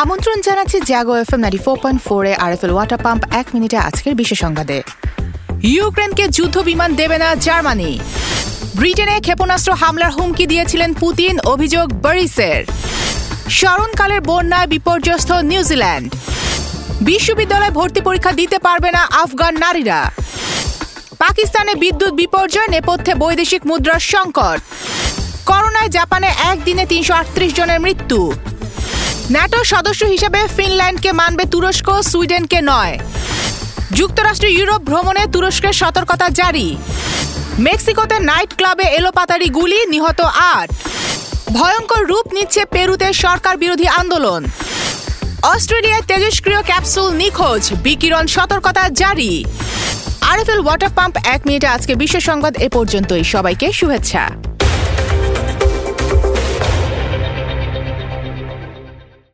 আমন্ত্রণ জানাচ্ছি Jago F M ninety four point ফোরে R F L water pump এক মিনিটে আজকের বিশেষ সংবাদে। ইউক্রেনকে যুদ্ধ বিমান দেবে না জার্মানি। ব্রিটেনে ক্ষেপণাস্ত্র হামলার হুমকি দিয়েছিলেন পুতিন, অভিযোগ বরিসের। স্মরণকালের বন্যায় বিপর্যস্ত নিউজিল্যান্ড। বিশ্ববিদ্যালয়ে ভর্তি পরীক্ষা দিতে পারবে না আফগান নারীরা। পাকিস্তানে বিদ্যুৎ বিপর্যয়, নেপথ্যে বৈদেশিক মুদ্রার সংকট। করোনায় জাপানে একদিনে তিনশো আটত্রিশ জনের মৃত্যু। ন্যাটো সদস্য হিসেবে ফিনল্যান্ডকে মানবে তুরস্ক, সুইডেনকে নয়। যুক্তরাষ্ট্র ইউরোপ ভ্রমণে তুরস্কের সতর্কতা জারি। মেক্সিকোতে নাইট ক্লাবে এলোপাতারি গুলি, নিহত আট। ভয়ঙ্কর রূপ নিচ্ছে পেরুতে সরকার বিরোধী আন্দোলন। অস্ট্রেলিয়ায় তেজস্ক্রিয় ক্যাপসুল নিখোঁজ, বিকিরণ সতর্কতা জারি। আরএফএল ওয়াটার পাম্প, এক মিনিটে আজকে বিশ্ব সংবাদ এ পর্যন্তই। সবাইকে শুভেচ্ছা।